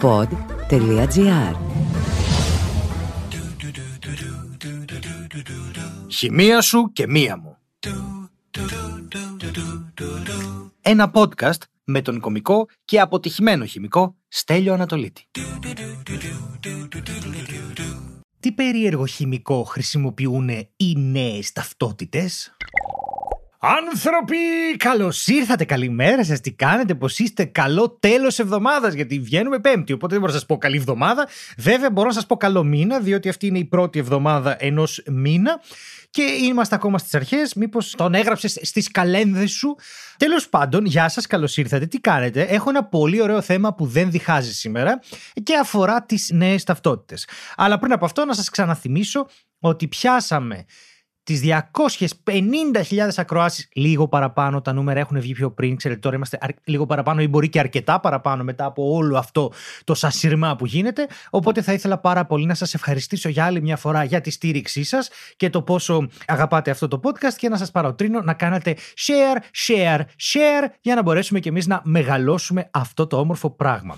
pod.gr Χημεία σου και μία μου. Ένα podcast με τον κομικό και αποτυχημένο χημικό Στέλιο Ανατολίτη. Τι περίεργο χημικό χρησιμοποιούν οι νέες ταυτότητες; Άνθρωποι, καλώς ήρθατε. Καλημέρα σας. Τι κάνετε, πώ είστε. Καλό τέλος εβδομάδας, γιατί βγαίνουμε Πέμπτη. Οπότε δεν μπορώ να σας πω καλή εβδομάδα. Βέβαια, μπορώ να σας πω καλό μήνα, διότι αυτή είναι η πρώτη εβδομάδα ενός μήνα. Και είμαστε ακόμα στις αρχές. Μήπως τον έγραψες στις καλένδες σου. Τέλος πάντων, γεια σας, καλώς ήρθατε. Τι κάνετε; Έχω ένα πολύ ωραίο θέμα που δεν διχάζει σήμερα και αφορά τις νέες ταυτότητες. Αλλά πριν από αυτό, να σας ξαναθυμίσω ότι πιάσαμε τις 250.000 ακροάσεις, λίγο παραπάνω. Τα νούμερα έχουν βγει πιο πριν. Ξέρετε, τώρα είμαστε λίγο παραπάνω ή μπορεί και αρκετά παραπάνω μετά από όλο αυτό το σασίρμα που γίνεται. Οπότε θα ήθελα πάρα πολύ να σας ευχαριστήσω για άλλη μια φορά για τη στήριξή σας και το πόσο αγαπάτε αυτό το podcast και να σας παροτρύνω να κάνετε share, share, share για να μπορέσουμε κι εμείς να μεγαλώσουμε αυτό το όμορφο πράγμα.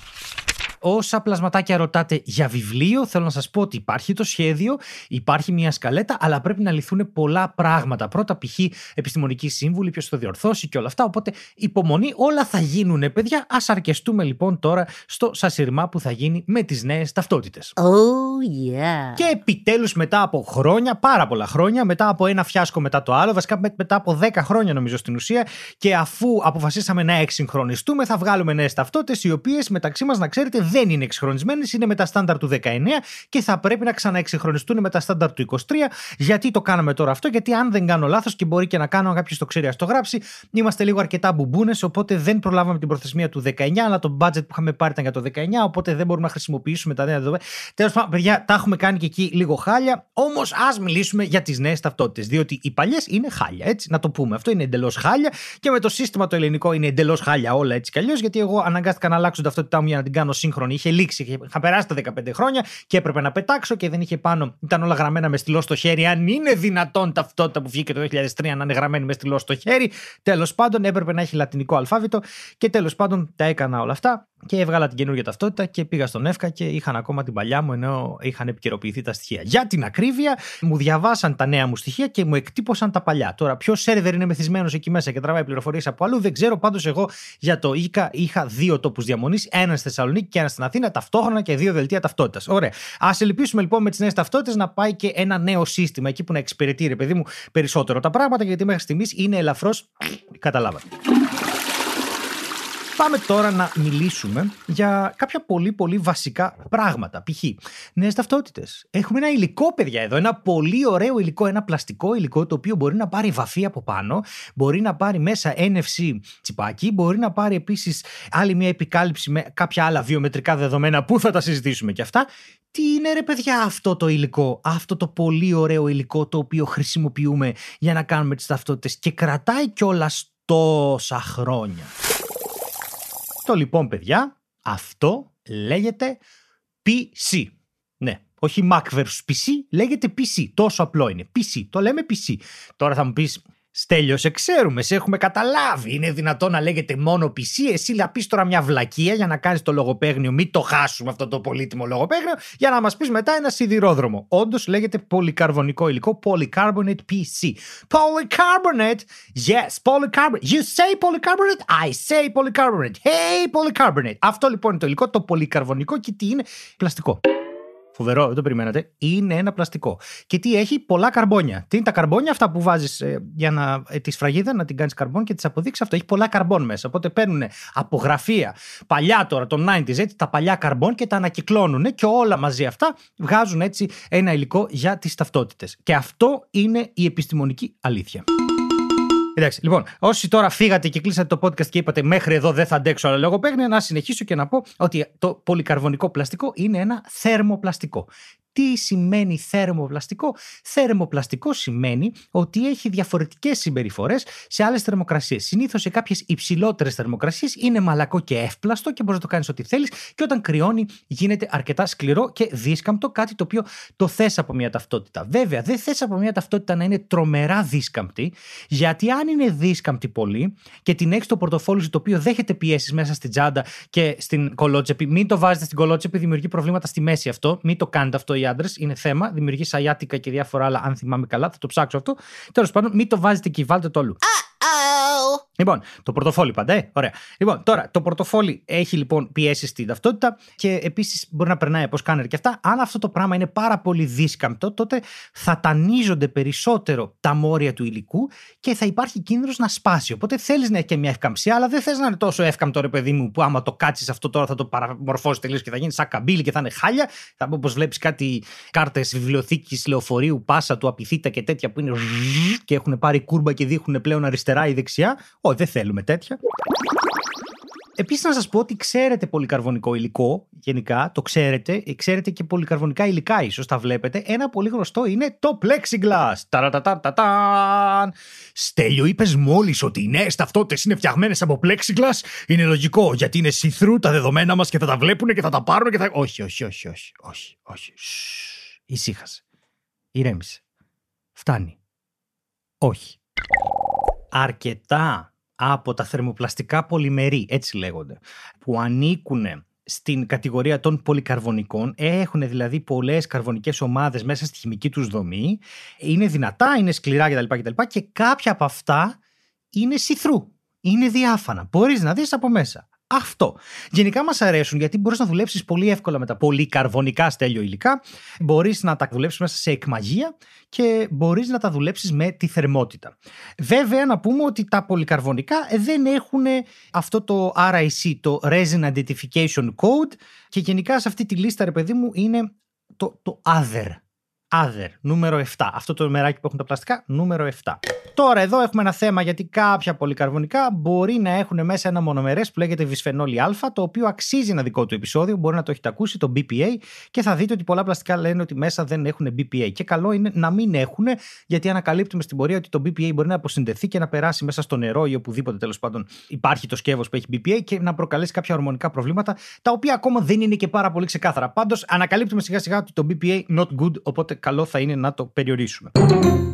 Όσα πλασματάκια ρωτάτε για βιβλίο, θέλω να σας πω ότι υπάρχει το σχέδιο, υπάρχει μια σκαλέτα, αλλά πρέπει να λυθούν πολλά πράγματα. Πρώτα, π.χ. επιστημονική σύμβουλη, ποιος το διορθώσει και όλα αυτά. Οπότε, υπομονή, όλα θα γίνουν, παιδιά. Α αρκεστούμε λοιπόν τώρα στο σασιρμά που θα γίνει με τις νέες ταυτότητες. Oh yeah. Και επιτέλους μετά από χρόνια, πάρα πολλά χρόνια, μετά από ένα φιάσκο μετά το άλλο, βασικά μετά από 10 χρόνια νομίζω στην ουσία, και αφού αποφασίσαμε να εξυγχρονιστούμε, θα βγάλουμε νέες ταυτότητες, οι οποίες μεταξύ μας, να ξέρετε, δεν είναι εξυγχρονισμένες, είναι με τα στάνταρ του 19 και θα πρέπει να ξαναεξυγχρονιστούν με τα στάνταρ του 23. Γιατί το κάναμε τώρα αυτό, Γιατί αν δεν κάνω λάθος και μπορεί και να κάνω, κάποιος το ξέρει, ας το γράψει, είμαστε λίγο αρκετά μπουμπούνες, οπότε δεν προλάβαμε την προθεσμία του 19, αλλά το budget που είχαμε πάρει ήταν για το 19, οπότε δεν μπορούμε να χρησιμοποιήσουμε τα νέα δεδομένα. Τέλος πάντων, παιδιά, τα έχουμε κάνει και εκεί λίγο χάλια. Όμως ας μιλήσουμε για τις νέες ταυτότητες, διότι οι παλιές είναι χάλια, έτσι, να το πούμε. Αυτό είναι εντελώς χάλια και με το σύστημα το ελληνικό είναι εντελώς χάλια όλα έτσι κι αλλιώς, γιατί εγώ αναγκάστηκα να αλλάξω ταυτότητά μου για να την κάνω σύγχρονη σύγχρονη. Είχε λήξει, είχα περάσει τα 15 χρόνια και έπρεπε να πετάξω και δεν είχε πάνω. Ήταν όλα γραμμένα με στυλό στο χέρι. Αν είναι δυνατόν ταυτότητα που βγήκε το 2003 να είναι γραμμένη με στυλό στο χέρι. Τέλος πάντων έπρεπε να έχει λατινικό αλφάβητο και τέλος πάντων τα έκανα όλα αυτά και έβγαλα την καινούργια ταυτότητα και πήγα στον ΕΦΚΑ και είχαν ακόμα την παλιά μου ενώ είχαν επικαιροποιηθεί τα στοιχεία. Για την ακρίβεια, μου διαβάσαν τα νέα μου στοιχεία και μου εκτύπωσαν τα παλιά. Τώρα, ποιος σερβερ είναι μεθυσμένος εκεί μέσα και τραβάει πληροφορίες από αλλού, δεν ξέρω. Πάντως, εγώ για το ΙΚΑ είχα δύο τόπους διαμονής, ένα στη Θεσσαλονίκη και ένα στην Αθήνα, ταυτόχρονα και δύο δελτία ταυτότητας. Ωραία. Α ελπίσουμε λοιπόν με τις νέες ταυτότητες να πάει και ένα νέο σύστημα εκεί που να εξυπηρετεί, ρε παιδί μου, περισσότερο τα πράγματα, γιατί μέχρι στιγμής είναι ελαφρώς. Καταλάβατε. Πάμε τώρα να μιλήσουμε για κάποια πολύ πολύ βασικά πράγματα. Π.χ. νέες ταυτότητες. Έχουμε ένα υλικό, παιδιά, εδώ. Ένα πολύ ωραίο υλικό, ένα πλαστικό υλικό το οποίο μπορεί να πάρει βαφή από πάνω, μπορεί να πάρει μέσα NFC τσιπάκι, μπορεί να πάρει επίσης άλλη μια επικάλυψη με κάποια άλλα βιομετρικά δεδομένα που θα τα συζητήσουμε και αυτά. Τι είναι ρε παιδιά αυτό το υλικό, αυτό το πολύ ωραίο υλικό το οποίο χρησιμοποιούμε για να κάνουμε τις ταυτότητες και κρατάει κιόλας τόσα χρόνια; Το λοιπόν, παιδιά, αυτό λέγεται PC. Ναι, όχι Mac versus PC, λέγεται PC. Τόσο απλό είναι. PC. Το λέμε PC. Τώρα θα μου πεις, Στέλιος, σε ξέρουμε, σε έχουμε καταλάβει. Είναι δυνατόν να λέγεται μόνο PC, εσύ να πεις τώρα μια βλακεία για να κάνεις το λογοπαίγνιο. Μην το χάσουμε αυτό το πολύτιμο λογοπαίγνιο, για να μας πεις μετά ένα σιδηρόδρομο. Όντως λέγεται πολυκαρβονικό υλικό, polycarbonate PC. Polycarbonate, yes, polycarbonate. You say polycarbonate, I say polycarbonate. Hey, polycarbonate. Αυτό λοιπόν είναι το υλικό, το πολυκαρβονικό και τι είναι; Πλαστικό. Φοβερό, δεν το περιμένατε. Είναι ένα πλαστικό. Και τι έχει, πολλά καρμπόνια. Τι είναι τα καρμπόνια, αυτά που βάζεις ε, για να, ε, τη σφραγίδα να την κάνεις καρμπόν και τις αποδείξεις. Αυτό έχει πολλά καρμπόν μέσα. Οπότε παίρνουν από γραφεία παλιά τώρα, των 90s, έτσι, τα παλιά καρμπόν και τα ανακυκλώνουν και όλα μαζί αυτά βγάζουν έτσι ένα υλικό για τις ταυτότητες. Και αυτό είναι η επιστημονική αλήθεια. Εντάξει, λοιπόν, όσοι τώρα φύγατε και κλείσατε το podcast και είπατε μέχρι εδώ δεν θα αντέξω άλλο λογοπαίγνια, να συνεχίσω και να πω ότι το πολυκαρβονικό πλαστικό είναι ένα θερμοπλαστικό. Τι σημαίνει θερμοπλαστικό. Θερμοπλαστικό σημαίνει ότι έχει διαφορετικές συμπεριφορές σε άλλες θερμοκρασίες. Συνήθως σε κάποιες υψηλότερες θερμοκρασίες είναι μαλακό και εύπλαστο και μπορείς να το κάνεις ό,τι θέλεις. Και όταν κρυώνει, γίνεται αρκετά σκληρό και δίσκαμπτο, κάτι το οποίο το θες από μια ταυτότητα. Βέβαια, δεν θες από μια ταυτότητα να είναι τρομερά δίσκαμπτη, γιατί αν είναι δίσκαμπτη πολύ και την έχεις στο πορτοφόλι το οποίο δέχεται πιέσεις μέσα στην τσάντα και στην κολότσεπη, μην το βάζετε στην κολότσεπη, δημιουργεί προβλήματα στη μέση αυτό. Μην το κάνετε αυτό οι άντρες, είναι θέμα. Δημιουργεί σαγιάτικα και διάφορα άλλα, αν θυμάμαι καλά. Θα το ψάξω αυτό. Τέλος πάντων, μην το βάζετε εκεί, βάλτε το όλου. Λοιπόν, το πορτοφόλι πάντα, ε, ωραία. Λοιπόν, τώρα το πορτοφόλι έχει λοιπόν πιέσει στην ταυτότητα και επίσης μπορεί να περνάει από σκάνερ και αυτά. Αν αυτό το πράγμα είναι πάρα πολύ δίσκαμπτο, τότε θα τανίζονται περισσότερο τα μόρια του υλικού και θα υπάρχει κίνδυνος να σπάσει. Οπότε θέλεις να έχεις και μια ευκαμψία, αλλά δεν θες να είναι τόσο εύκαμπτο ρε παιδί μου που άμα το κάτσεις αυτό τώρα θα το παραμορφώσεις τελείως και θα γίνεις σαν καμπύλη και θα είναι χάλια. Θα πω όπω βλέπεις κάτι κάρτες βιβλιοθήκης λεωφορείου, πάσα του απειθήτα και τέτοια που είναι και έχουν πάρει κούρμπα και δείχνουν πλέον αριστερά ή δεξιά. Όχι, δεν θέλουμε τέτοια. Επίσης, να σας πω ότι ξέρετε πολυκαρβονικό υλικό, γενικά, το ξέρετε, ξέρετε και πολυκαρβονικά υλικά, ίσως τα βλέπετε. Ένα πολύ γνωστό είναι το plexiglass. Ταρατατατατάν. Στέλιο, είπες μόλις ότι οι νέες ταυτότητες είναι φτιαγμένες από plexiglass. Είναι λογικό, γιατί είναι see τα δεδομένα μας και θα τα βλέπουν και θα τα πάρουν και θα. Όχι, όχι, όχι, όχι, όχι, όχι. Ησύχασε. Ηρέμησε. Φτάνει. Όχι. Αρκετά από τα θερμοπλαστικά πολυμερή, έτσι λέγονται, που ανήκουν στην κατηγορία των πολυκαρβονικών, έχουν δηλαδή πολλές καρβονικές ομάδες μέσα στη χημική τους δομή, είναι δυνατά, είναι σκληρά κτλ. κτλ και κάποια από αυτά είναι σιθρού, είναι διάφανα. Μπορείς να δεις από μέσα. Αυτό. Γενικά μας αρέσουν γιατί μπορείς να δουλέψεις πολύ εύκολα με τα πολύ καρβονικά στέλιο υλικά. Μπορείς να τα δουλέψεις μέσα σε εκμαγεία και μπορείς να τα δουλέψεις με τη θερμότητα. Βέβαια, να πούμε ότι τα πολυκαρβονικά δεν έχουν αυτό το RIC, το Resin Identification Code, και γενικά σε αυτή τη λίστα, ρε παιδί μου, είναι το, το other. Other, νούμερο 7. Αυτό το μεράκι που έχουν τα πλαστικά, νούμερο 7. Τώρα εδώ έχουμε ένα θέμα γιατί κάποια πολυκαρβονικά μπορεί να έχουν μέσα ένα μονομερές που λέγεται βυσφενόλη α, το οποίο αξίζει ένα δικό του επεισόδιο, μπορεί να το έχετε ακούσει, το BPA, και θα δείτε ότι πολλά πλαστικά λένε ότι μέσα δεν έχουν BPA. Και καλό είναι να μην έχουν, γιατί ανακαλύπτουμε στην πορεία ότι το BPA μπορεί να αποσυνδεθεί και να περάσει μέσα στο νερό ή οπουδήποτε τέλος πάντων υπάρχει το σκεύος που έχει BPA και να προκαλέσει κάποια ορμονικά προβλήματα, τα οποία ακόμα δεν είναι και πάρα πολύ ξεκάθαρα. Πάντως ανακαλύπτουμε σιγά σιγά ότι το BPA not good, οπότε καλό θα είναι να το περιορίσουμε.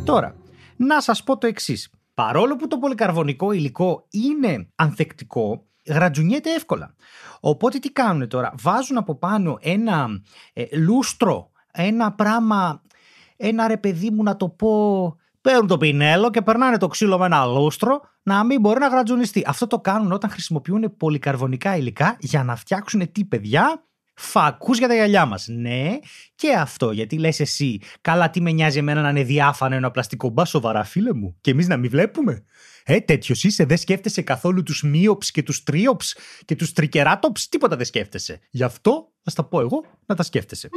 Τώρα, να σας πω το εξής. Παρόλο που το πολυκαρβονικό υλικό είναι ανθεκτικό, γρατζουνιέται εύκολα. Οπότε τι κάνουν τώρα, βάζουν από πάνω ένα ε, λούστρο, ένα πράγμα, ένα ρε παιδί μου να το πω, παίρνουν το πινέλο και περνάνε το ξύλο με ένα λούστρο να μην μπορεί να γρατζουνιστεί. Αυτό το κάνουν όταν χρησιμοποιούν πολυκαρβονικά υλικά για να φτιάξουν τι παιδιά, φακού για τα γυαλιά μας. Ναι, και αυτό γιατί λες εσύ, καλά τι με νοιάζει εμένα να είναι διάφανο ένα πλαστικό μπα, σοβαρά φίλε μου, και εμείς να μην βλέπουμε. Ε, τέτοιος είσαι, δεν σκέφτεσαι καθόλου τους μείοψ και τους τρίοψ και τους τρικεράτοψ, τίποτα δεν σκέφτεσαι. Γι' αυτό θα τα πω εγώ να τα σκέφτεσαι.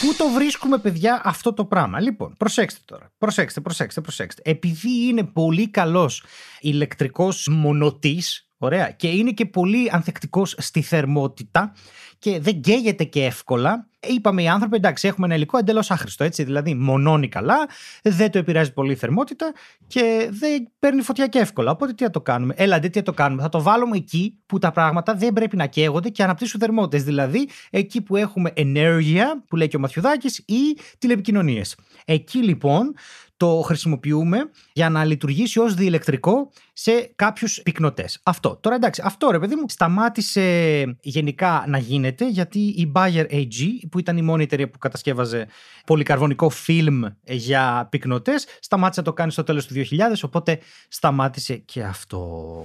Πού το βρίσκουμε, παιδιά, αυτό το πράγμα; Λοιπόν, προσέξτε τώρα. Προσέξτε, προσέξτε, προσέξτε. Επειδή είναι πολύ καλός ηλεκτρικός μονοτής, ωραία, και είναι και πολύ ανθεκτικός στη θερμότητα, και δεν καίγεται και εύκολα. Είπαμε οι άνθρωποι, εντάξει, έχουμε ένα υλικό εντελώς άχρηστο, έτσι. Δηλαδή, μονώνει καλά, δεν το επηρεάζει πολύ η θερμότητα και δεν παίρνει φωτιά και εύκολα. Οπότε τι θα το κάνουμε; Έλα, τι θα το κάνουμε; Θα το βάλουμε εκεί που τα πράγματα δεν πρέπει να καίγονται και αναπτύσσουν θερμότητες. Δηλαδή, εκεί που έχουμε ενέργεια, που λέει και ο Μαθιουδάκης, ή τηλεπικοινωνίες. Εκεί λοιπόν το χρησιμοποιούμε για να λειτουργήσει ως διελεκτρικό σε κάποιους πυκνοτές. Αυτό. Τώρα εντάξει, αυτό ρε παιδί μου σταμάτησε γενικά να γίνεται γιατί η Bayer AG που ήταν η μόνη εταιρεία που κατασκεύαζε πολυκαρβονικό φιλμ για πυκνοτές σταμάτησε να το κάνει στο τέλος του 2000 οπότε σταμάτησε και αυτό.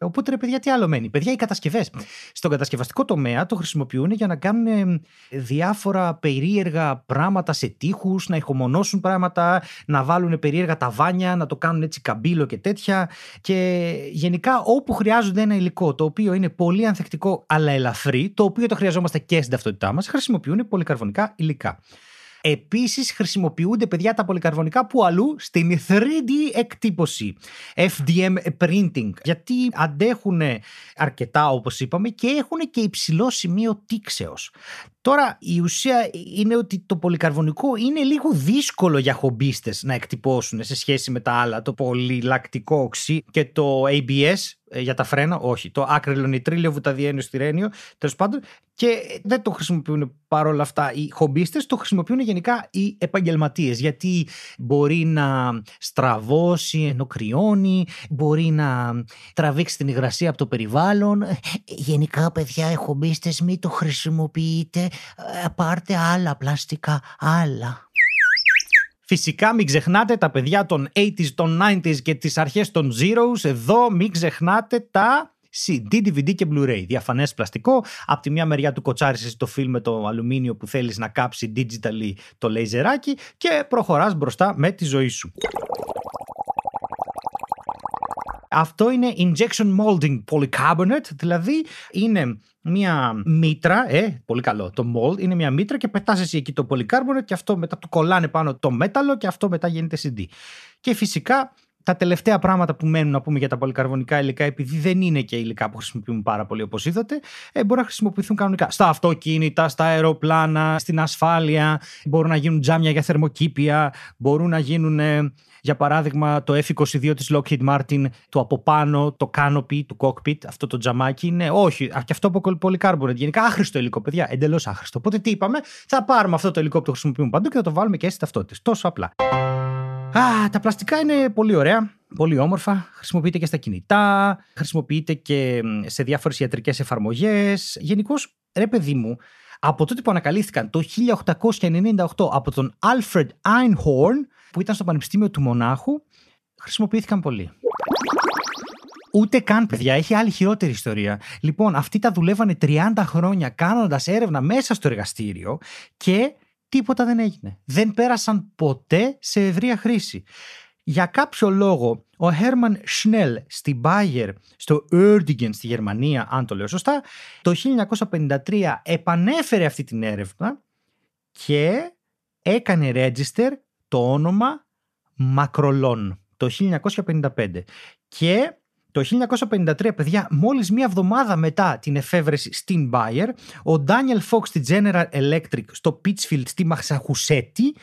Οπότε ρε παιδιά, τι άλλο μένει. Παιδιά, οι κατασκευές. Στον κατασκευαστικό τομέα το χρησιμοποιούν για να κάνουν διάφορα περίεργα πράγματα σε τείχους, να ηχομονώσουν πράγματα, να βάλουν περίεργα ταβάνια, να το κάνουν έτσι καμπύλο και τέτοια. Και γενικά όπου χρειάζονται ένα υλικό το οποίο είναι πολύ ανθεκτικό αλλά ελαφρύ, το οποίο το χρειαζόμαστε και στην ταυτότητά μας, χρησιμοποιούν πολυκαρβονικά υλικά. Επίσης, χρησιμοποιούνται παιδιά τα πολυκαρβονικά που αλλού στην 3D εκτύπωση. FDM printing. Γιατί αντέχουν αρκετά, όπως είπαμε, και έχουν και υψηλό σημείο τήξεως. Τώρα η ουσία είναι ότι το πολυκαρβονικό είναι λίγο δύσκολο για χομπίστες να εκτυπώσουν σε σχέση με τα άλλα, το πολυλακτικό οξύ και το ABS ε, για τα φρένα, όχι. Το άκρυλο νητρίλιο, βουταδιένιο, στυρένιο, τέλος πάντων. Και δεν το χρησιμοποιούν παρόλα αυτά οι χομπίστες, το χρησιμοποιούν γενικά οι επαγγελματίες. Γιατί μπορεί να στραβώσει ενώ κρυώνει, μπορεί να τραβήξει την υγρασία από το περιβάλλον. Γενικά, παιδιά, οι χομπίστες μην το χρησιμοποιείτε. Ε, πάρτε άλλα πλαστικά, άλλα. Φυσικά μην ξεχνάτε τα παιδιά των 80s, των 90s και τις αρχές των Zeros. Εδώ μην ξεχνάτε τα CD, DVD και Blu-ray. Διαφανές πλαστικό. Από τη μια μεριά του κοτσάρισες το φιλμ με το αλουμίνιο που θέλεις να κάψει digitally το λέιζεράκι και προχωράς μπροστά με τη ζωή σου. Αυτό είναι injection molding polycarbonate, δηλαδή είναι μια μήτρα, ε, πολύ καλό, το mold είναι μια μήτρα και πετάς εσύ εκεί το polycarbonate και αυτό μετά του κολλάνε πάνω το μέταλλο και αυτό μετά γίνεται CD. Και φυσικά τα τελευταία πράγματα που μένουν να πούμε για τα πολυκαρβονικά υλικά, επειδή δεν είναι και υλικά που χρησιμοποιούμε πάρα πολύ όπως είδατε, ε, μπορούν να χρησιμοποιηθούν κανονικά. Στα αυτοκίνητα, στα αεροπλάνα, στην ασφάλεια, μπορούν να γίνουν τζάμια για θερμοκήπια, μπορούν να γίνουν για παράδειγμα, το F-22 της Lockheed Martin, το από πάνω, το canopy του cockpit, αυτό το τζαμάκι είναι όχι. Και αυτό από πολυκάρμπονετ. Γενικά άχρηστο υλικό, παιδιά. Εντελώς άχρηστο. Οπότε τι είπαμε, θα πάρουμε αυτό το υλικό που το χρησιμοποιούμε παντού και θα το βάλουμε και στις ταυτότητες. Τόσο απλά. Α, τα πλαστικά είναι πολύ ωραία, πολύ όμορφα. Χρησιμοποιείται και στα κινητά, χρησιμοποιείται και σε διάφορες ιατρικές εφαρμογές. Γενικώς, ρε παιδί μου, από τότε που ανακαλύφθηκαν το 1898 από τον Alfred Einhorn, που ήταν στο Πανεπιστήμιο του Μονάχου, χρησιμοποιήθηκαν πολύ. Ούτε καν, παιδιά, έχει άλλη χειρότερη ιστορία. Λοιπόν, αυτοί τα δουλεύανε 30 χρόνια κάνοντας έρευνα μέσα στο εργαστήριο και τίποτα δεν έγινε. Δεν πέρασαν ποτέ σε ευρεία χρήση. Για κάποιο λόγο, ο Χέρμαν Σνέλ στην Bayer, στο Uerdingen στη Γερμανία, αν το λέω σωστά, το 1953 επανέφερε αυτή την έρευνα και έκανε register το όνομα Μακρολόν το 1955. Και το 1953, παιδιά, μόλις μία εβδομάδα μετά την εφεύρεση στην Bayer, ο Daniel Fox στη General Electric στο Pittsfield στη Μαξαχουσέτη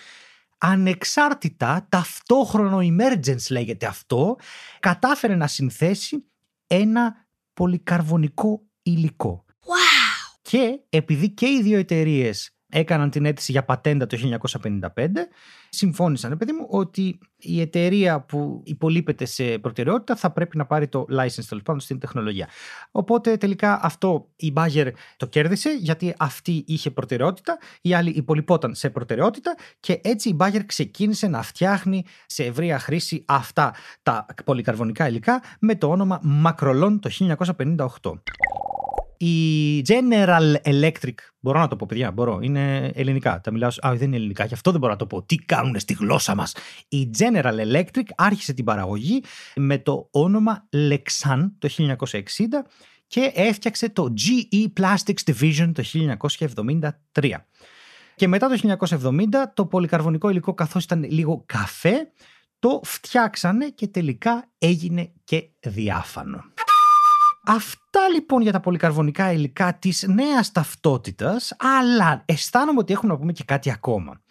ανεξάρτητα, ταυτόχρονο emergence λέγεται αυτό, κατάφερε να συνθέσει ένα πολυκαρβονικό υλικό. Wow. Και επειδή και οι δύο εταιρείες έκαναν την αίτηση για πατέντα το 1955, συμφώνησαν, παιδί μου, ότι η εταιρεία που υπολείπεται σε προτεραιότητα θα πρέπει να πάρει το license τέλος πάντων στην τεχνολογία. Οπότε τελικά αυτό η Bayer το κέρδισε γιατί αυτή είχε προτεραιότητα, η άλλη υπολοιπόταν σε προτεραιότητα και έτσι η Bayer ξεκίνησε να φτιάχνει σε ευρεία χρήση αυτά τα πολυκαρβονικά υλικά με το όνομα Macrolon το 1958. Η General Electric, μπορώ να το πω, παιδιά, μπορώ. Είναι ελληνικά. Τα μιλάω. Α, δεν είναι ελληνικά, γι' αυτό δεν μπορώ να το πω. Τι κάνουν στη γλώσσα μας. Η General Electric άρχισε την παραγωγή με το όνομα Lexan το 1960 και έφτιαξε το GE Plastics Division το 1973. Και μετά το 1970 το πολυκαρβονικό υλικό καθώς ήταν λίγο καφέ το φτιάξανε και τελικά έγινε και διάφανο. Αυτά λοιπόν για τα πολυκαρβονικά υλικά της νέας ταυτότητας, αλλά αισθάνομαι ότι έχουμε να πούμε και κάτι ακόμα.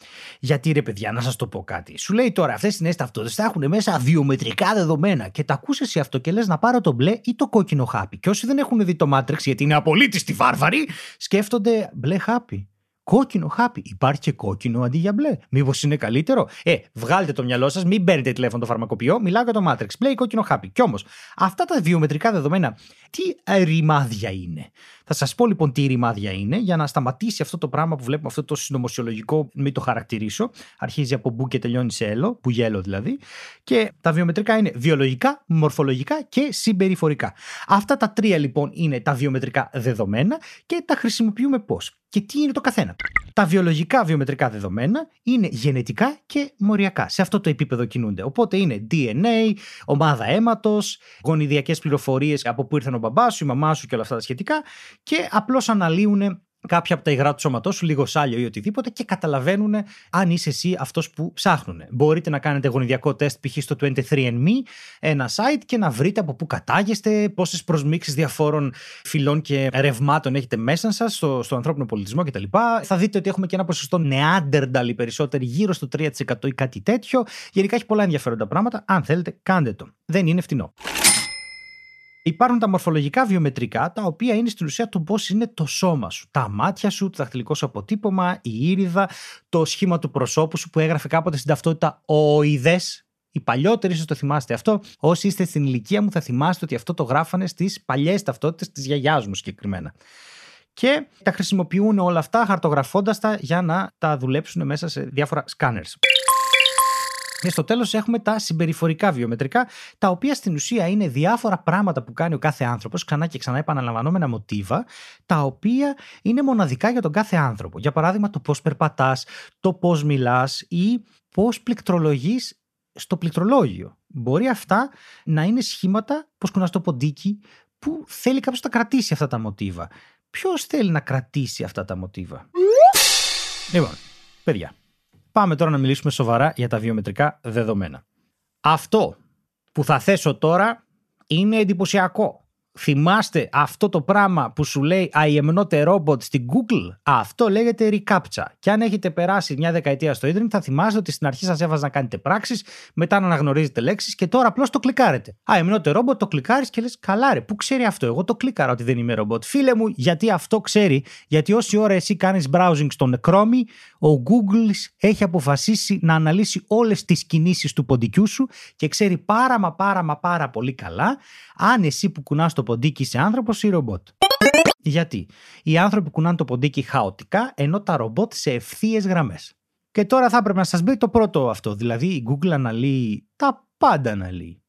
Γιατί ρε παιδιά, να σας το πω κάτι. Σου λέει τώρα, αυτές οι νέες ταυτότητες θα έχουν μέσα βιομετρικά δεδομένα και τα ακούσει εσύ αυτό και λες να πάρω το μπλε ή το κόκκινο χάπι. Και όσοι δεν έχουν δει το Matrix, γιατί είναι απολύτιστη βάρβαροι, σκέφτονται μπλε χάπι. Κόκκινο χάπι. Υπάρχει και κόκκινο αντί για μπλε. Μήπως είναι καλύτερο; Ε, βγάλτε το μυαλό σας, μην παίρνετε τηλέφωνο το φαρμακοποιό, μιλάω για το Matrix. Μπλε ή κόκκινο χάπι. Κι όμως, αυτά τα βιομετρικά δεδομένα, τι ρημάδια είναι; Θα σας πω λοιπόν τι ρημάδια είναι για να σταματήσει αυτό το πράγμα που βλέπουμε, αυτό το συνωμοσιολογικό, μην το χαρακτηρίσω. Αρχίζει από μπου και τελειώνει σε έλο, που γέλο δηλαδή. Και τα βιομετρικά είναι βιολογικά, μορφολογικά και συμπεριφορικά. Αυτά τα τρία λοιπόν είναι τα βιομετρικά δεδομένα και τα χρησιμοποιούμε πώς; Και τι είναι το καθένα. Τα βιολογικά βιομετρικά δεδομένα είναι γενετικά και μοριακά. Σε αυτό το επίπεδο κινούνται. Οπότε είναι DNA, ομάδα αίματος, γονιδιακές πληροφορίες από πού ήρθαν ο μπαμπάς σου, η μαμά σου και όλα αυτά τα σχετικά και απλώς αναλύουν κάποια από τα υγρά του σώματός σου, λίγο σάλιο ή οτιδήποτε, και καταλαβαίνουν αν είσαι εσύ αυτός που ψάχνουν. Μπορείτε να κάνετε γονιδιακό τεστ π.χ. στο 23andMe, ένα site, και να βρείτε από πού κατάγεστε, πόσες προσμίξεις διαφόρων φυλών και ρευμάτων έχετε μέσα σας στο, στο ανθρώπινο πολιτισμό κτλ. Θα δείτε ότι έχουμε και ένα ποσοστό νεάντερνταλ οι περισσότεροι, γύρω στο 3% ή κάτι τέτοιο. Γενικά έχει πολλά ενδιαφέροντα πράγματα. Αν θέλετε, κάντε το. Δεν είναι φτηνό. Υπάρχουν τα μορφολογικά βιομετρικά, τα οποία είναι στην ουσία το πώς είναι το σώμα σου. Τα μάτια σου, το δαχτυλικό σου αποτύπωμα, η ήριδα, το σχήμα του προσώπου σου που έγραφε κάποτε στην ταυτότητα οειδές. Οι παλιότεροι ίσως το θυμάστε αυτό. Όσοι είστε στην ηλικία μου, θα θυμάστε ότι αυτό το γράφανε στις παλιές ταυτότητες της γιαγιάς μου συγκεκριμένα. Και τα χρησιμοποιούν όλα αυτά χαρτογραφώντας τα για να τα δουλέψουν μέσα σε διάφορα σκάνερς. Και στο τέλος έχουμε τα συμπεριφορικά βιομετρικά, τα οποία στην ουσία είναι διάφορα πράγματα που κάνει ο κάθε άνθρωπος, ξανά και ξανά επαναλαμβανόμενα μοτίβα, τα οποία είναι μοναδικά για τον κάθε άνθρωπο. Για παράδειγμα, το πώς περπατάς, το πώς μιλάς ή πώς πληκτρολογείς στο πληκτρολόγιο. Μπορεί αυτά να είναι σχήματα, πώς κουνάς το ποντίκι, που θέλει κάποιος να κρατήσει αυτά τα μοτίβα. Ποιος θέλει να κρατήσει αυτά τα μοτίβα; Λοιπόν, παιδιά, Πάμε τώρα να μιλήσουμε σοβαρά για τα βιομετρικά δεδομένα. Αυτό που θα θέσω τώρα είναι εντυπωσιακό. Θυμάστε αυτό το πράγμα που σου λέει I am not a robot στην Google; Αυτό λέγεται reCAPTCHA. Και αν έχετε περάσει μια δεκαετία στο Ιντερνετ, θα θυμάστε ότι στην αρχή σας έβαζε να κάνετε πράξεις, μετά να αναγνωρίζετε λέξεις και τώρα απλώς το κλικάρετε. I am not a robot, το κλικάρεις και λες καλάρε. Πού ξέρει αυτό, εγώ το κλικάρα ότι δεν είμαι robot. Φίλε μου, γιατί αυτό ξέρει, γιατί όση ώρα εσύ κάνεις browsing στον Chrome, ο Google έχει αποφασίσει να αναλύσει όλες τις κινήσεις του ποντικού σου και ξέρει πάρα μα πάρα μα πάρα πολύ καλά αν εσύ που κουνάς το ποντίκι είσαι άνθρωπος ή ρομπότ. Γιατί; Οι άνθρωποι κουνάνε το ποντίκι χαοτικά, ενώ τα ρομπότ σε ευθείες γραμμές. Και τώρα θα έπρεπε να σας μπει το πρώτο αυτό. Δηλαδή η Google αναλύει τα πάντα αναλύει.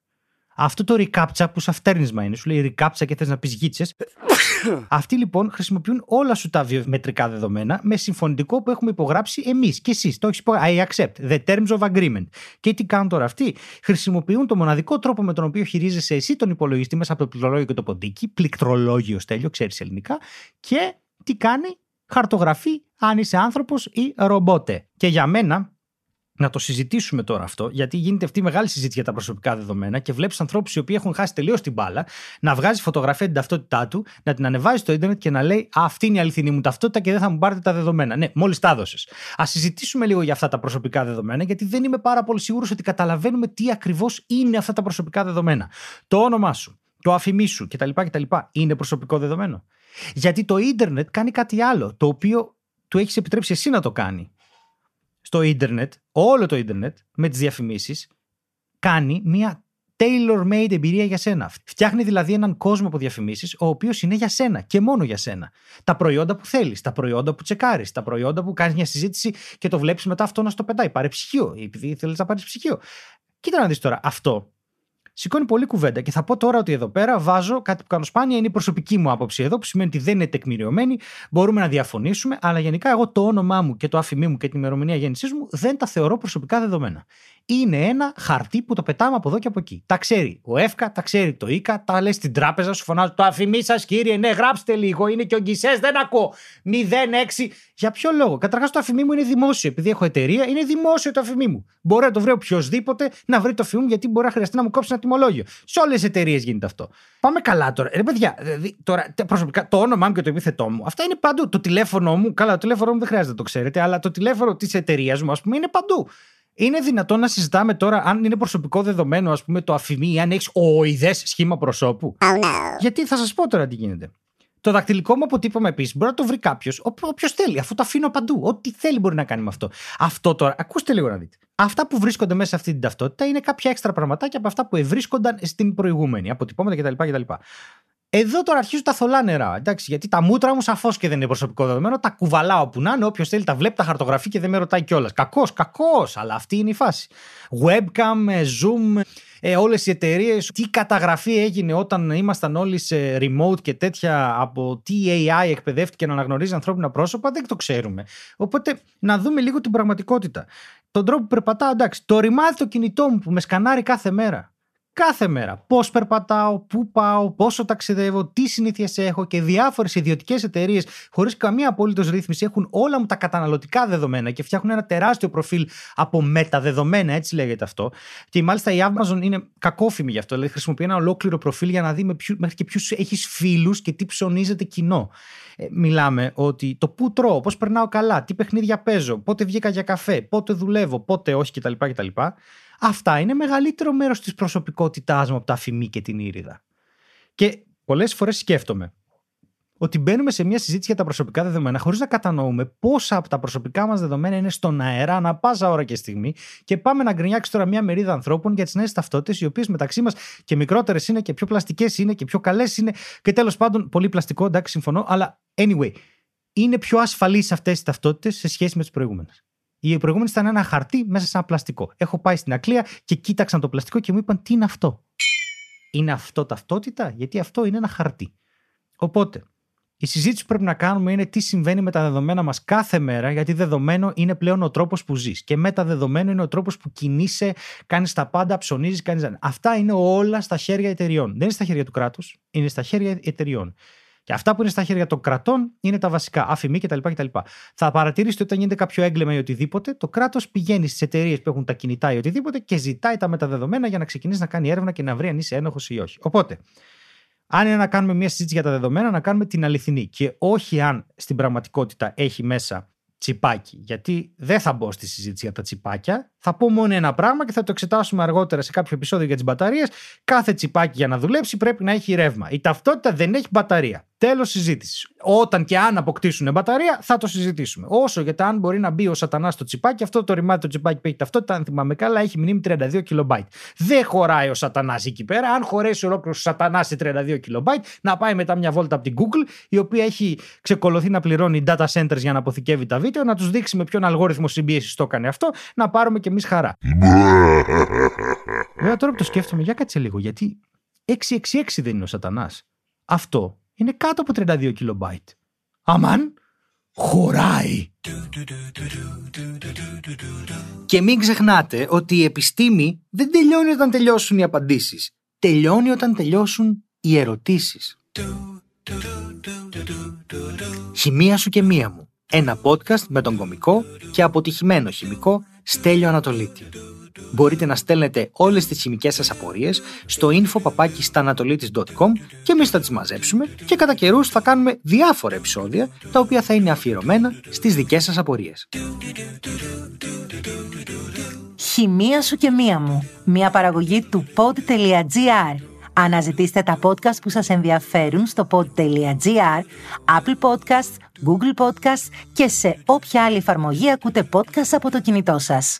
Αυτό το recaptcha που σαν φτέρνισμα είναι, σου λέει recaptcha και θες να πεις γίτσες. Αυτοί λοιπόν χρησιμοποιούν όλα σου τα βιομετρικά δεδομένα με συμφωνητικό που έχουμε υπογράψει εμείς και εσείς. Το έχεις υπογράψει. I accept the terms of agreement. Και τι κάνουν τώρα αυτοί; Χρησιμοποιούν το μοναδικό τρόπο με τον οποίο χειρίζεσαι εσύ τον υπολογιστή μέσα από το πληκτρολόγιο και το ποντίκι. Πληκτρολόγιο στέλιο, ξέρεις ελληνικά. Και τι κάνει; Χαρτογραφεί αν είσαι άνθρωπος ή ρομπότε. Και για μένα, να το συζητήσουμε τώρα αυτό, γιατί γίνεται αυτή η μεγάλη συζήτηση για τα προσωπικά δεδομένα και βλέπεις ανθρώπους οι οποίοι έχουν χάσει τελείως την μπάλα να βγάζει φωτογραφία την ταυτότητά του, να την ανεβάζει στο Ιντερνετ και να λέει Αυτή είναι η αληθινή μου ταυτότητα και δεν θα μου πάρετε τα δεδομένα. Ναι, μόλις τα έδωσες. Α συζητήσουμε λίγο για αυτά τα προσωπικά δεδομένα, γιατί δεν είμαι πάρα πολύ σίγουρος ότι καταλαβαίνουμε τι ακριβώς είναι αυτά τα προσωπικά δεδομένα. Το όνομά σου, το αφημί σου κτλ. κτλ είναι προσωπικό δεδομένο; Γιατί το Ιντερνετ κάνει κάτι άλλο, το οποίο του έχεις επιτρέψει εσύ να το κάνει στο ίντερνετ, όλο το ίντερνετ, με τις διαφημίσεις, κάνει μια tailor-made εμπειρία για σένα. Φτιάχνει δηλαδή έναν κόσμο από διαφημίσεις, ο οποίος είναι για σένα και μόνο για σένα. Τα προϊόντα που θέλεις, τα προϊόντα που τσεκάρεις, τα προϊόντα που κάνεις μια συζήτηση και το βλέπεις μετά αυτό να στο πετάει. Πάρε ψυχείο, επειδή θέλεις να πάρεις ψυχείο. Κοίτα να δεις τώρα, αυτό σηκώνει πολύ κουβέντα. Και θα πω τώρα ότι εδώ πέρα βάζω κάτι που κάνω σπάνια, είναι η προσωπική μου άποψη εδώ, που σημαίνει ότι δεν είναι τεκμηριωμένη, μπορούμε να διαφωνήσουμε, αλλά γενικά εγώ το όνομά μου και το άφημί μου και την ημερομηνία γέννησής μου δεν τα θεωρώ προσωπικά δεδομένα είναι ένα χαρτί που το πετάμε από εδώ και από εκεί. Τα ξέρει ο ΕΦΚΑ, τα ξέρει το ΙΚΑ, τα λες στην τράπεζα, σου φωνάζει το αφημί σας, κύριε, ναι, γράψτε λίγο, είναι και ο Γκισέ, δεν ακούω. 06. Για ποιο λόγο; Καταρχάς το αφημί μου είναι δημόσιο. Επειδή έχω εταιρεία, είναι δημόσιο το αφημί μου. Μπορεί να το βρει οποιοδήποτε να βρει το αφημί μου, γιατί μπορεί να χρειαστεί να μου κόψει ένα τιμολόγιο. Σε όλες τις εταιρείες γίνεται αυτό. Πάμε καλά τώρα. Ρε παιδιά, δηλαδή, τώρα προσωπικά το όνομά μου και το επίθετό μου, αυτά είναι παντού. Το τηλέφωνο μου, καλά, το τηλέφωνο μου δεν χρειάζεται να το ξέρετε, αλλά το τηλέφωνο της εταιρείας μου, ας πούμε, είναι παντού. Είναι δυνατόν να συζητάμε τώρα αν είναι προσωπικό δεδομένο, ας πούμε, το αφημί, αν έχεις οειδέ σχήμα προσώπου; Oh, no. Γιατί θα σας πω τώρα τι γίνεται. Το δακτυλικό μου αποτύπωμα επίσης μπορεί να το βρει κάποιος, όποιος θέλει, αφού το αφήνω παντού. Ό,τι θέλει μπορεί να κάνει με αυτό. Αυτό τώρα, ακούστε λίγο να δείτε. Αυτά που βρίσκονται μέσα σε αυτή την ταυτότητα είναι κάποια έξτρα πραγματάκια από αυτά που ευρίσκονταν στην προηγούμενη, αποτυπώματα κτλ. κτλ. Εδώ τώρα αρχίζουν τα θολά νερά. Εντάξει, γιατί τα μούτρα μου σαφώς και δεν είναι προσωπικό δεδομένο. Τα κουβαλάω που να είναι. Όποιος θέλει τα βλέπει, τα χαρτογραφεί και δεν με ρωτάει κιόλας. Κακός, κακός, αλλά αυτή είναι η φάση. Webcam, ε, Zoom, ε, όλες οι εταιρείες. Τι καταγραφή έγινε όταν ήμασταν όλοι σε remote και τέτοια από τι AI εκπαιδεύτηκε να αναγνωρίζει ανθρώπινα πρόσωπα, δεν το ξέρουμε. Οπότε να δούμε λίγο την πραγματικότητα. Τον τρόπο που περπατάω, εντάξει. Το ρημάδι το κινητό μου που με σκανάρει κάθε μέρα κάθε μέρα. Πώς περπατάω, πού πάω, πόσο ταξιδεύω, τι συνήθειες έχω και διάφορες ιδιωτικές εταιρείες χωρίς καμία απολύτως ρύθμιση έχουν όλα μου τα καταναλωτικά δεδομένα και φτιάχνουν ένα τεράστιο προφίλ από μεταδεδομένα, έτσι λέγεται αυτό. Και μάλιστα η Amazon είναι κακόφημη γι' αυτό. Δηλαδή χρησιμοποιεί ένα ολόκληρο προφίλ για να δει με μέχρι και ποιους έχεις φίλους και τι ψωνίζεται κοινό. Ε, μιλάμε ότι το πού τρώω, πώς περνάω καλά, τι παιχνίδια παίζω, πότε βγήκα για καφέ, πότε δουλεύω, πότε όχι κτλ. κτλ. Αυτά είναι μεγαλύτερο μέρος της προσωπικότητάς μου από τα αφημί και την ήριδα. Και πολλές φορές σκέφτομαι ότι μπαίνουμε σε μια συζήτηση για τα προσωπικά δεδομένα χωρίς να κατανοούμε πόσα από τα προσωπικά μας δεδομένα είναι στον αέρα ανά πάσα ώρα και στιγμή και πάμε να γκρινιάξει τώρα μια μερίδα ανθρώπων για τις νέες ταυτότητες, οι οποίες μεταξύ μας και μικρότερες είναι και πιο πλαστικές είναι και πιο καλές είναι και τέλος πάντων πολύ πλαστικό, εντάξει, συμφωνώ, αλλά anyway, είναι πιο ασφαλείς αυτές οι ταυτότητες σε σχέση με τις προηγούμενες. Οι προηγούμενε ήταν ένα χαρτί μέσα σε ένα πλαστικό. Έχω πάει στην Ακλία και κοίταξαν το πλαστικό και μου είπαν τι είναι αυτό; Είναι αυτό ταυτότητα, γιατί αυτό είναι ένα χαρτί. Οπότε, η συζήτηση που πρέπει να κάνουμε είναι τι συμβαίνει με τα δεδομένα μας κάθε μέρα, γιατί δεδομένο είναι πλέον ο τρόπος που ζεις. Και μεταδεδομένο είναι ο τρόπος που κινείσαι, κάνεις τα πάντα, ψωνίζεις, κάνεις. Αυτά είναι όλα στα χέρια εταιριών. Δεν είναι στα χέρια του κράτους, είναι στα χέρια εταιριών. Και αυτά που είναι στα χέρια των κρατών είναι τα βασικά, αφημί κτλ. κτλ. Θα παρατηρήσετε ότι όταν γίνεται κάποιο έγκλημα ή οτιδήποτε, το κράτος πηγαίνει στις εταιρείες που έχουν τα κινητά ή οτιδήποτε και ζητάει τα μεταδεδομένα για να ξεκινήσει να κάνει έρευνα και να βρει αν είσαι ένοχος ή όχι. Οπότε, αν είναι να κάνουμε μια συζήτηση για τα δεδομένα, να κάνουμε την αληθινή και όχι αν στην πραγματικότητα έχει μέσα τσιπάκι. Γιατί δεν θα μπω στη συζήτηση για τα τσιπάκια. Θα πω μόνο ένα πράγμα και θα το εξετάσουμε αργότερα σε κάποιο επεισόδιο για τις μπαταρίες. Κάθε τσιπάκι για να δουλέψει πρέπει να έχει ρεύμα. Η ταυτότητα δεν έχει μπαταρία. Τέλος συζήτησης. Όταν και αν αποκτήσουν μπαταρία, θα το συζητήσουμε. Όσο για τα αν μπορεί να μπει ο Σατανάς στο τσιπάκι, αυτό το ρημάτι το τσιπάκι που έχει ταυτότητα, αν θυμάμαι καλά, έχει μνήμη 32 KB. Δεν χωράει ο Σατανάς εκεί πέρα. Αν χωρέσει ολόκληρος ο Σατανάς σε 32 KB, να πάει μετά μια βόλτα από την Google, η οποία έχει ξεκολουθεί να πληρώνει data centers για να αποθηκεύει τα βίντεο, να τους δείξει με ποιον αλγόριθμο συμπίεσης το έκανε αυτό, να πάρουμε κι εμείς χαρά. Βέβαια τώρα που το σκέφτομαι, για κάτσε λίγο, γιατί 666 δεν είναι ο Σατανάς. Αυτό είναι κάτω από 32 kilobyte. Αμάν, χωράει. Και μην ξεχνάτε ότι η επιστήμη δεν τελειώνει όταν τελειώσουν οι απαντήσεις. Τελειώνει όταν τελειώσουν οι ερωτήσεις. Χημεία σου και μία μου. Ένα podcast με τον κομικό και αποτυχημένο χημικό Στέλιο Ανατολίτη μπορείτε να στέλνετε όλες τις χημικές σας απορίες στο info.papakistanatolitis.com και εμείς θα τις μαζέψουμε και κατά καιρούς θα κάνουμε διάφορα επεισόδια τα οποία θα είναι αφιερωμένα στις δικές σας απορίες. Χημεία σου και μία μου. Μια παραγωγή του pod.gr Αναζητήστε τα podcast που σας ενδιαφέρουν στο pod.gr, Apple Podcasts, Google Podcasts και σε όποια άλλη εφαρμογή ακούτε podcast από το κινητό σας.